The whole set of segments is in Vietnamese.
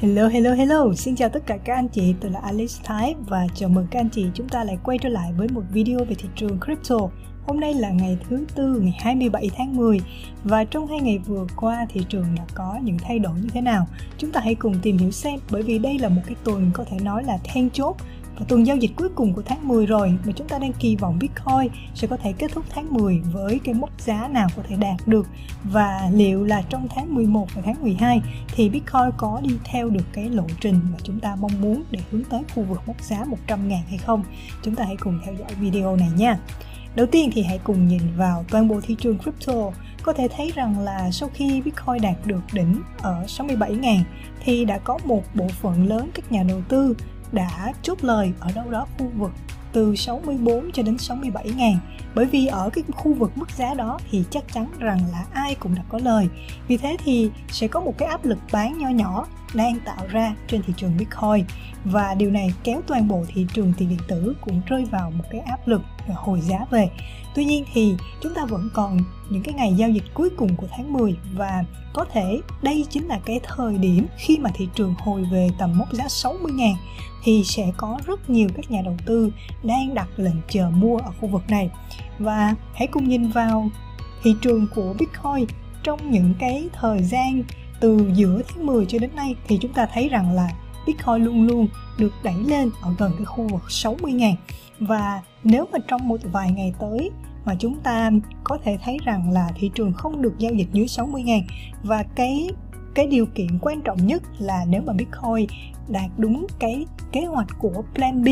Hello, hello, hello! Xin chào tất cả các anh chị, tôi là Alice Thái và chào mừng các anh chị chúng ta lại quay trở lại với một video về thị trường crypto. Hôm nay là ngày thứ tư, ngày 27 tháng 10 và trong hai ngày vừa qua thị trường đã có những thay đổi như thế nào? Chúng ta hãy cùng tìm hiểu xem bởi vì đây là một cái tuần có thể nói là then chốt và tuần giao dịch cuối cùng của tháng 10 rồi mà chúng ta đang kỳ vọng Bitcoin sẽ có thể kết thúc tháng 10 với cái mốc giá nào có thể đạt được và liệu là trong tháng 11 và tháng 12 thì Bitcoin có đi theo được cái lộ trình mà chúng ta mong muốn để hướng tới khu vực mốc giá 100 ngàn hay không? Chúng ta hãy cùng theo dõi video này nha. Đầu tiên thì hãy cùng nhìn vào toàn bộ thị trường crypto. Có thể thấy rằng là sau khi Bitcoin đạt được đỉnh ở 67.000 thì đã có một bộ phận lớn các nhà đầu tư đã chốt lời ở đâu đó khu vực từ 64 cho đến 67 ngàn. Bởi vì ở cái khu vực mức giá đó thì chắc chắn rằng là ai cũng đã có lời. Vì thế thì sẽ có một cái áp lực bán nho nhỏ đang tạo ra trên thị trường Bitcoin. Và điều này kéo toàn bộ thị trường tiền điện tử cũng rơi vào một cái áp lực hồi giá về. Tuy nhiên thì chúng ta vẫn còn những cái ngày giao dịch cuối cùng của tháng 10 và có thể đây chính là cái thời điểm khi mà thị trường hồi về tầm mốc giá 60 ngàn thì sẽ có rất nhiều các nhà đầu tư đang đặt lệnh chờ mua ở khu vực này. Và hãy cùng nhìn vào thị trường của Bitcoin trong những cái thời gian từ giữa tháng 10 cho đến nay, thì chúng ta thấy rằng là Bitcoin luôn luôn được đẩy lên ở gần cái khu vực 60.000 và nếu mà trong một vài ngày tới mà chúng ta có thể thấy rằng là thị trường không được giao dịch dưới 60.000 và cái cái điều kiện quan trọng nhất là nếu mà Bitcoin đạt đúng cái kế hoạch của Plan B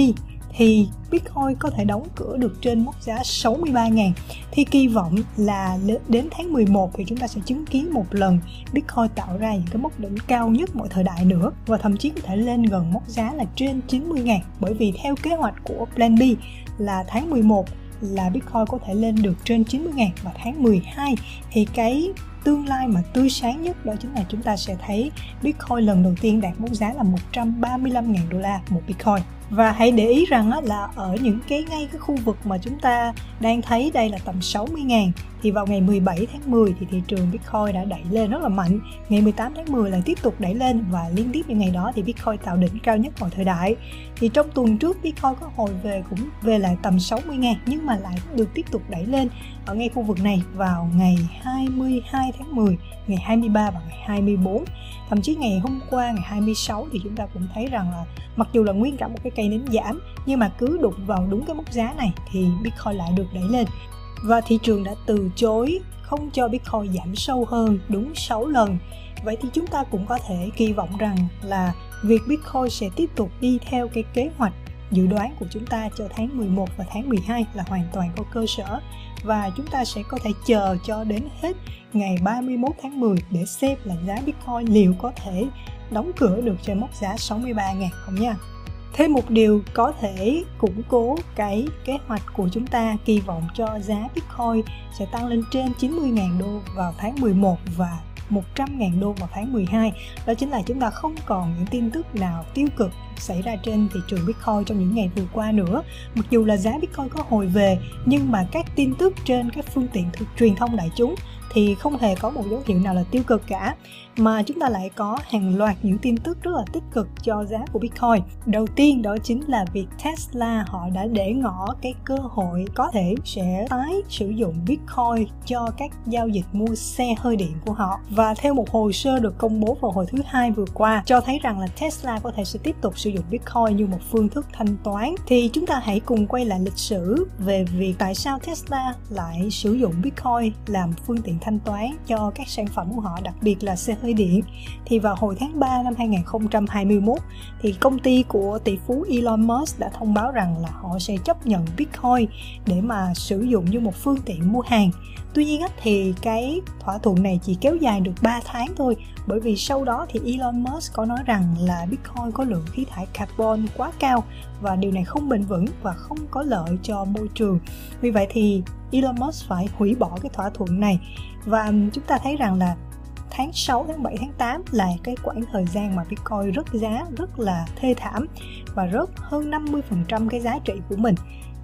thì Bitcoin có thể đóng cửa được trên mốc giá 63.000 thì kỳ vọng là đến tháng 11 thì chúng ta sẽ chứng kiến một lần Bitcoin tạo ra những cái mốc đỉnh cao nhất mọi thời đại nữa và thậm chí có thể lên gần mốc giá là trên 90.000 bởi vì theo kế hoạch của Plan B là tháng 11 là Bitcoin có thể lên được trên 90.000 và tháng 12 thì cái tương lai mà tươi sáng nhất đó chính là chúng ta sẽ thấy Bitcoin lần đầu tiên đạt mức giá là 135.000 đô la một Bitcoin và hãy để ý rằng là ở những cái ngay cái khu vực mà chúng ta đang thấy đây là tầm 60 ngàn, thì vào ngày 17 tháng 10 thì thị trường Bitcoin đã đẩy lên rất là mạnh. Ngày 18 tháng 10 lại tiếp tục đẩy lên và liên tiếp những ngày đó thì Bitcoin tạo đỉnh cao nhất mọi thời đại. Thì trong tuần trước Bitcoin có hồi về cũng về lại tầm 60 ngàn nhưng mà lại được tiếp tục đẩy lên ở ngay khu vực này, vào ngày 22 tháng 10 ngày 23 và ngày 24 thậm chí ngày hôm qua, ngày 26 thì chúng ta cũng thấy rằng là mặc dù là nguyên cả một cái cây nến giảm, nhưng mà cứ đụng vào đúng cái mức giá này thì Bitcoin lại được đẩy lên và thị trường đã từ chối, không cho Bitcoin giảm sâu hơn đúng 6 lần. Vậy thì chúng ta cũng có thể kỳ vọng rằng là việc Bitcoin sẽ tiếp tục đi theo cái kế hoạch dự đoán của chúng ta cho tháng 11 và tháng 12 là hoàn toàn có cơ sở và chúng ta sẽ có thể chờ cho đến hết ngày 31 tháng 10 để xem là giá Bitcoin liệu có thể đóng cửa được trên mốc giá 63.000 không nha. Thêm một điều có thể củng cố cái kế hoạch của chúng ta, kỳ vọng cho giá Bitcoin sẽ tăng lên trên 90.000 đô vào tháng 11 và 100.000 đô vào tháng 12 đó chính là chúng ta không còn những tin tức nào tiêu cực xảy ra trên thị trường Bitcoin trong những ngày vừa qua nữa. Mặc dù là giá Bitcoin có hồi về, nhưng mà các tin tức trên các phương tiện truyền thông đại chúng thì không hề có một dấu hiệu nào là tiêu cực cả mà chúng ta lại có hàng loạt những tin tức rất là tích cực cho giá của Bitcoin. Đầu tiên đó chính là việc Tesla họ đã để ngỏ cái cơ hội có thể sẽ tái sử dụng Bitcoin cho các giao dịch mua xe hơi điện của họ. Và theo một hồ sơ được công bố vào hồi thứ hai vừa qua, cho thấy rằng là Tesla có thể sẽ tiếp tục sử dụng Bitcoin như một phương thức thanh toán thì chúng ta hãy cùng quay lại lịch sử về việc tại sao Tesla lại sử dụng Bitcoin làm phương tiện thanh toán cho các sản phẩm của họ, đặc biệt là xe hơi điện thì vào hồi tháng 3 năm 2021 thì công ty của tỷ phú Elon Musk đã thông báo rằng là họ sẽ chấp nhận Bitcoin để mà sử dụng như một phương tiện mua hàng Tuy nhiên thì cái thỏa thuận này chỉ kéo dài được 3 tháng thôi, bởi vì sau đó thì Elon Musk có nói rằng là Bitcoin có lượng khí thải carbon quá cao và điều này không bền vững và không có lợi cho môi trường. Vì vậy thì Elon Musk phải hủy bỏ cái thỏa thuận này. Và chúng ta thấy rằng là tháng 6, tháng 7, tháng 8 là cái khoảng thời gian mà Bitcoin rất giá rất là thê thảm và rớt hơn 50% cái giá trị của mình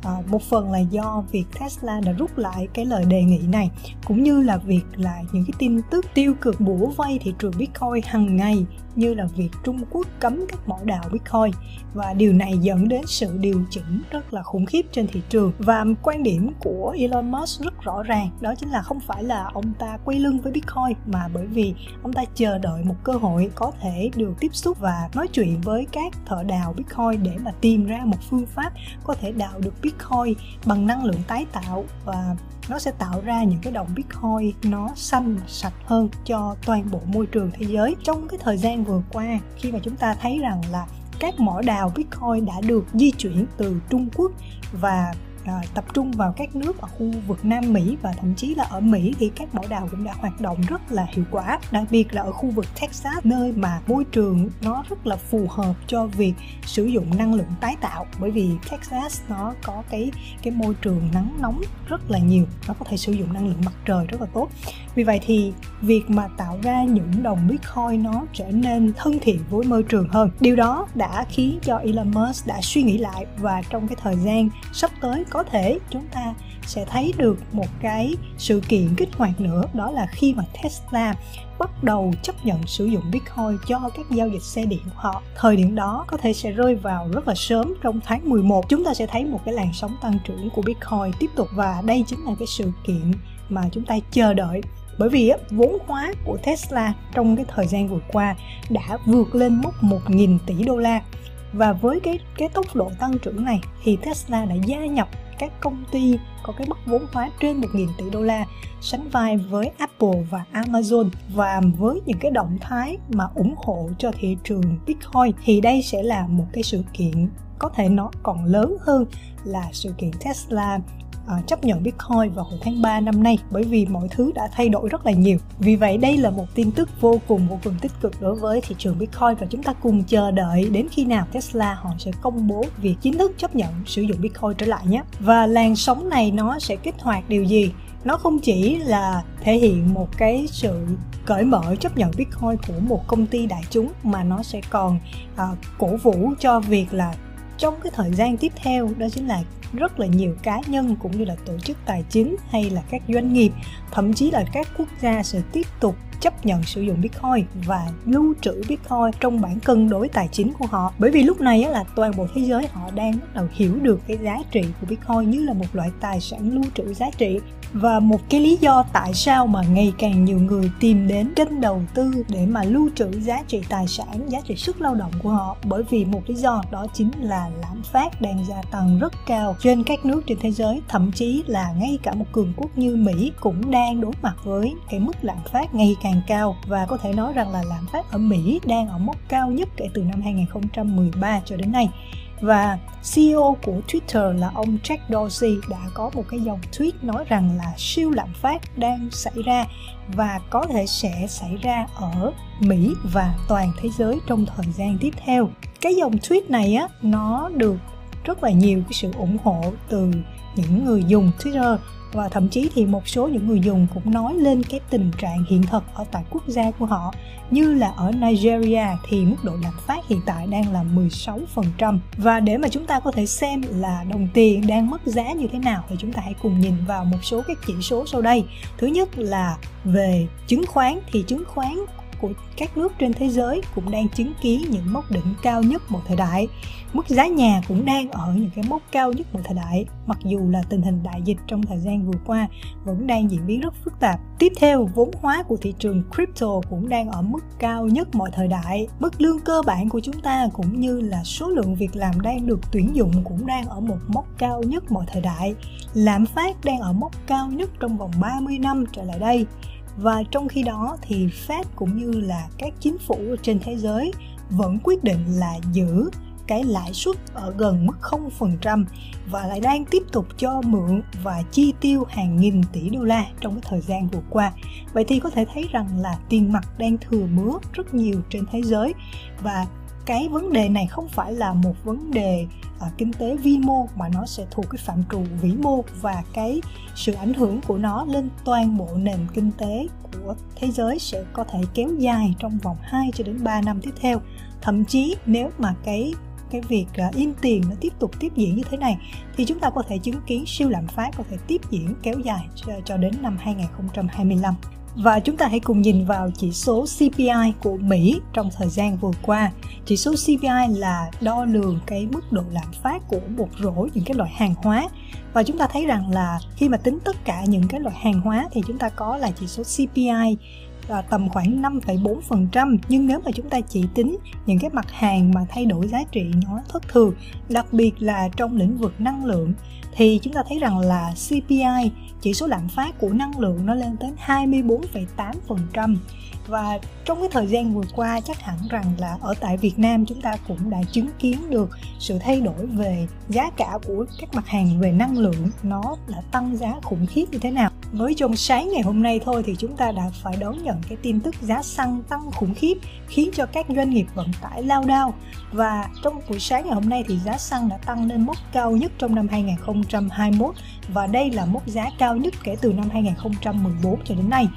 à, một phần là do việc Tesla đã rút lại cái lời đề nghị này cũng như là việc là những cái tin tức tiêu cực bủa vây thị trường Bitcoin hàng ngày như là việc Trung Quốc cấm các mỏ đào Bitcoin. Và điều này dẫn đến sự điều chỉnh rất là khủng khiếp trên thị trường. Và quan điểm của Elon Musk rất rõ ràng. Đó chính là không phải là ông ta quay lưng với Bitcoin, mà bởi vì ông ta chờ đợi một cơ hội có thể được tiếp xúc và nói chuyện với các thợ đào Bitcoin để mà tìm ra một phương pháp có thể đào được Bitcoin bằng năng lượng tái tạo. Và nó sẽ tạo ra những cái đồng bitcoin nó xanh, sạch hơn cho toàn bộ môi trường thế giới. Trong cái thời gian vừa qua, khi mà chúng ta thấy rằng là các mỏ đào bitcoin đã được di chuyển từ trung quốc và rồi, tập trung vào các nước ở khu vực Nam Mỹ và thậm chí là ở Mỹ thì các mỏ đào cũng đã hoạt động rất là hiệu quả. Đặc biệt là ở khu vực Texas, nơi mà môi trường nó rất là phù hợp cho việc sử dụng năng lượng tái tạo. Bởi vì Texas nó có cái cái môi trường nắng nóng rất là nhiều, nó có thể sử dụng năng lượng mặt trời rất là tốt. Vì vậy thì việc mà tạo ra những đồng Bitcoin nó trở nên thân thiện với môi trường hơn. Điều đó đã khiến cho Elon Musk đã suy nghĩ lại và trong cái thời gian sắp tới có thể chúng ta sẽ thấy được một cái sự kiện kích hoạt nữa, đó là khi mà Tesla bắt đầu chấp nhận sử dụng Bitcoin cho các giao dịch xe điện của họ. Thời điểm đó có thể sẽ rơi vào rất là sớm trong tháng 11. Chúng ta sẽ thấy một cái làn sóng tăng trưởng của Bitcoin tiếp tục và đây chính là cái sự kiện mà chúng ta chờ đợi bởi vì vốn hóa của Tesla trong cái thời gian vừa qua đã vượt lên mốc 1.000 tỷ đô la và với cái cái tốc độ tăng trưởng này thì Tesla đã gia nhập các công ty có cái mức vốn hóa trên 1.000 tỷ đô la, sánh vai với Apple và Amazon. Và với những cái động thái mà ủng hộ cho thị trường Bitcoin thì đây sẽ là một cái sự kiện có thể nó còn lớn hơn là sự kiện Tesla uh, chấp nhận Bitcoin vào hồi tháng 3 năm nay bởi vì mọi thứ đã thay đổi rất là nhiều. Vì vậy đây là một tin tức vô cùng vô cùng tích cực đối với thị trường Bitcoin và chúng ta cùng chờ đợi đến khi nào Tesla họ sẽ công bố việc chính thức chấp nhận sử dụng Bitcoin trở lại nhé. Và làn sóng này nó sẽ kích hoạt điều gì? Nó không chỉ là thể hiện một cái sự cởi mở chấp nhận Bitcoin của một công ty đại chúng mà nó sẽ còn uh, cổ vũ cho việc là trong cái thời gian tiếp theo, đó chính là rất là nhiều cá nhân cũng như là tổ chức tài chính hay là các doanh nghiệp, thậm chí là các quốc gia sẽ tiếp tục chấp nhận sử dụng Bitcoin và lưu trữ Bitcoin trong bản cân đối tài chính của họ. Bởi vì lúc này là toàn bộ thế giới họ đang bắt đầu hiểu được cái giá trị của Bitcoin như là một loại tài sản lưu trữ giá trị và một cái lý do tại sao mà ngày càng nhiều người tìm đến kênh đầu tư để mà lưu trữ giá trị tài sản, giá trị sức lao động của họ. Bởi vì một lý do đó chính là lạm phát đang gia tăng rất cao trên các nước trên thế giới. Thậm chí là ngay cả một cường quốc như Mỹ cũng đang đối mặt với cái mức lạm phát ngày càng cao. Và có thể nói rằng là lạm phát ở Mỹ đang ở mức cao nhất kể từ năm 2013 cho đến nay và CEO của Twitter là ông Jack Dorsey đã có một cái dòng tweet nói rằng là siêu lạm phát đang xảy ra và có thể sẽ xảy ra ở Mỹ và toàn thế giới trong thời gian tiếp theo. Cái dòng tweet này á, nó được rất là nhiều cái sự ủng hộ từ những người dùng Twitter và thậm chí thì một số những người dùng cũng nói lên cái tình trạng hiện thực ở tại quốc gia của họ, như là ở Nigeria thì mức độ lạm phát hiện tại đang là 16% và để mà chúng ta có thể xem là đồng tiền đang mất giá như thế nào thì chúng ta hãy cùng nhìn vào một số các chỉ số sau đây. Thứ nhất là về chứng khoán, thì chứng khoán của các nước trên thế giới cũng đang chứng kiến những mốc đỉnh cao nhất một thời đại. Mức giá nhà cũng đang ở những cái mốc cao nhất một thời đại, mặc dù là tình hình đại dịch trong thời gian vừa qua vẫn đang diễn biến rất phức tạp. Tiếp theo, vốn hóa của thị trường crypto cũng đang ở mức cao nhất mọi thời đại. Mức lương cơ bản của chúng ta cũng như là số lượng việc làm đang được tuyển dụng cũng đang ở một mốc cao nhất mọi thời đại. Lạm phát đang ở mốc cao nhất trong vòng 30 năm trở lại đây và trong khi đó thì Fed cũng như là các chính phủ trên thế giới vẫn quyết định là giữ cái lãi suất ở gần mức 0% và lại đang tiếp tục cho mượn và chi tiêu hàng nghìn tỷ đô la trong cái thời gian vừa qua. Vậy thì có thể thấy rằng là tiền mặt đang thừa mứa rất nhiều trên thế giới và cái vấn đề này không phải là một vấn đề uh, kinh tế vi mô mà nó sẽ thuộc cái phạm trù vĩ mô và cái sự ảnh hưởng của nó lên toàn bộ nền kinh tế của thế giới sẽ có thể kéo dài trong vòng 2 cho đến 3 năm tiếp theo. Thậm chí nếu mà cái cái việc uh, in tiền nó tiếp tục tiếp diễn như thế này thì chúng ta có thể chứng kiến siêu lạm phát có thể tiếp diễn kéo dài cho, cho đến năm 2025. Và chúng ta hãy cùng nhìn vào chỉ số CPI của Mỹ trong thời gian vừa qua. Chỉ số CPI là đo lường cái mức độ lạm phát của một rổ những cái loại hàng hóa. Và chúng ta thấy rằng là khi mà tính tất cả những cái loại hàng hóa thì chúng ta có là chỉ số CPI là tầm khoảng 5,4% nhưng nếu mà chúng ta chỉ tính những cái mặt hàng mà thay đổi giá trị nó thất thường đặc biệt là trong lĩnh vực năng lượng thì chúng ta thấy rằng là CPI chỉ số lạm phát của năng lượng nó lên tới 24,8% và trong cái thời gian vừa qua chắc hẳn rằng là ở tại Việt Nam chúng ta cũng đã chứng kiến được sự thay đổi về giá cả của các mặt hàng về năng lượng nó đã tăng giá khủng khiếp như thế nào mới trong sáng ngày hôm nay thôi thì chúng ta đã phải đón nhận cái tin tức giá xăng tăng khủng khiếp, khiến cho các doanh nghiệp vận tải lao đao. Và trong buổi sáng ngày hôm nay thì giá xăng đã tăng lên mức cao nhất trong năm 2021 và đây là mức giá cao nhất kể từ năm 2014 cho đến nay.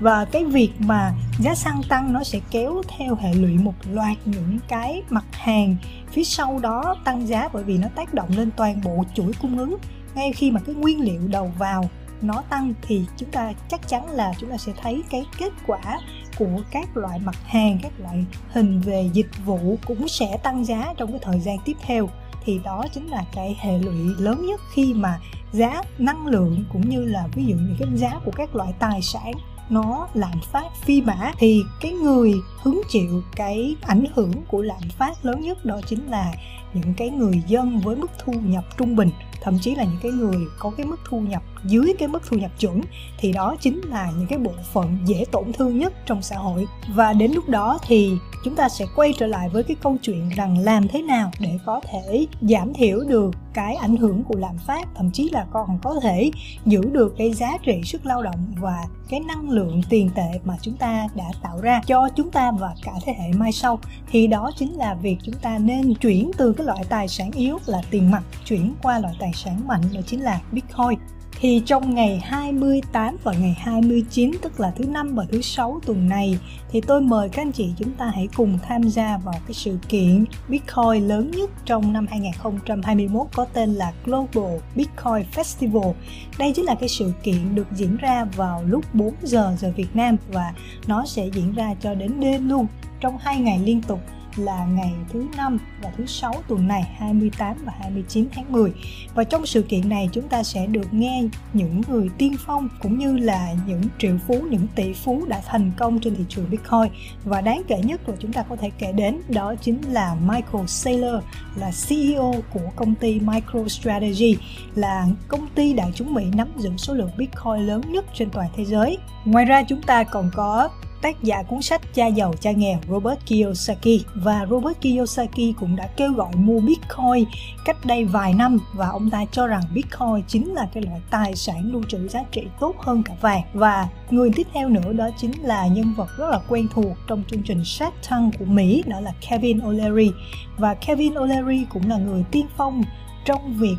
Và cái việc mà giá xăng tăng nó sẽ kéo theo hệ lụy một loạt những cái mặt hàng phía sau đó tăng giá bởi vì nó tác động lên toàn bộ chuỗi cung ứng. Ngay khi mà cái nguyên liệu đầu vào nó tăng thì chúng ta chắc chắn là chúng ta sẽ thấy cái kết quả của các loại mặt hàng, các loại hình về dịch vụ cũng sẽ tăng giá trong cái thời gian tiếp theo. Thì đó chính là cái hệ lụy lớn nhất khi mà giá năng lượng cũng như là ví dụ như cái giá của các loại tài sản nó lạm phát phi mã thì cái người hứng chịu cái ảnh hưởng của lạm phát lớn nhất đó chính là những cái người dân với mức thu nhập trung bình, thậm chí là những cái người có cái mức thu nhập dưới cái mức thu nhập chuẩn, thì đó chính là những cái bộ phận dễ tổn thương nhất trong xã hội. Và đến lúc đó thì chúng ta sẽ quay trở lại với cái câu chuyện rằng làm thế nào để có thể giảm thiểu được cái ảnh hưởng của lạm phát, thậm chí là còn có thể giữ được cái giá trị sức lao động và cái năng lượng tiền tệ mà chúng ta đã tạo ra cho chúng ta và cả thế hệ mai sau. Thì đó chính là việc chúng ta nên chuyển từ cái loại tài sản yếu là tiền mặt chuyển qua loại tài sản mạnh, đó chính là Bitcoin thì trong ngày 28 và ngày 29 tức là thứ năm và thứ sáu tuần này, thì tôi mời các anh chị chúng ta hãy cùng tham gia vào cái sự kiện Bitcoin lớn nhất trong năm 2021 có tên là Global Bitcoin Festival. Đây chính là cái sự kiện được diễn ra vào lúc 4 giờ giờ Việt Nam và nó sẽ diễn ra cho đến đêm luôn, trong hai ngày liên tục là ngày thứ năm và thứ sáu tuần này 28 và 29 tháng 10 và trong sự kiện này, chúng ta sẽ được nghe những người tiên phong cũng như là những triệu phú, những tỷ phú đã thành công trên thị trường Bitcoin và đáng kể nhất là chúng ta có thể kể đến đó chính là Michael Saylor, là CEO của công ty MicroStrategy, là công ty đại chúng Mỹ nắm giữ số lượng Bitcoin lớn nhất trên toàn thế giới. Ngoài ra, chúng ta còn có tác giả cuốn sách Cha giàu cha nghèo, Robert Kiyosaki. Và Robert Kiyosaki cũng đã kêu gọi mua Bitcoin cách đây vài năm và ông ta cho rằng Bitcoin chính là cái loại tài sản lưu trữ giá trị tốt hơn cả vàng. Và người tiếp theo nữa đó chính là nhân vật rất là quen thuộc trong chương trình Shark Tank của Mỹ, đó là Kevin O'Leary. Và Kevin O'Leary cũng là người tiên phong trong việc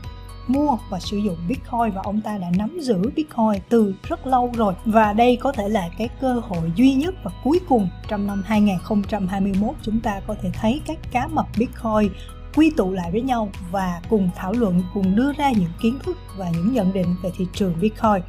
mua và sử dụng Bitcoin và ông ta đã nắm giữ Bitcoin từ rất lâu rồi. Và đây có thể là cái cơ hội duy nhất và cuối cùng trong năm 2021 chúng ta có thể thấy các cá mập Bitcoin quy tụ lại với nhau và cùng thảo luận, cùng đưa ra những kiến thức và những nhận định về thị trường Bitcoin.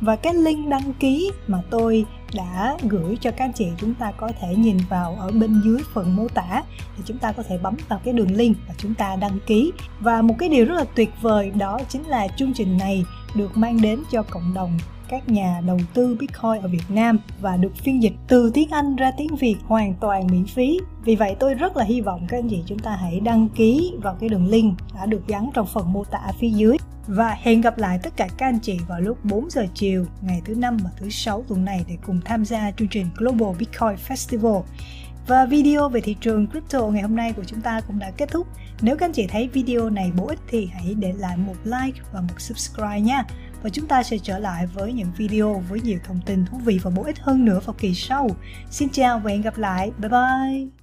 Và cái link đăng ký mà tôi đã gửi cho các anh chị, chúng ta có thể nhìn vào ở bên dưới phần mô tả thì chúng ta có thể bấm vào cái đường link và chúng ta đăng ký. Và một cái điều rất là tuyệt vời, đó chính là chương trình này được mang đến cho cộng đồng các nhà đầu tư Bitcoin ở Việt Nam và được phiên dịch từ tiếng Anh ra tiếng Việt hoàn toàn miễn phí. Vì vậy, tôi rất là hy vọng các anh chị chúng ta hãy đăng ký vào cái đường link đã được gắn trong phần mô tả phía dưới. Và hẹn gặp lại tất cả các anh chị vào lúc 4 giờ chiều, ngày thứ năm và thứ sáu tuần này để cùng tham gia chương trình Global Bitcoin Festival. Và video về thị trường crypto ngày hôm nay của chúng ta cũng đã kết thúc. Nếu các anh chị thấy video này bổ ích thì hãy để lại một like và một subscribe nha. Và chúng ta sẽ trở lại với những video với nhiều thông tin thú vị và bổ ích hơn nữa vào kỳ sau. Xin chào và hẹn gặp lại. Bye bye!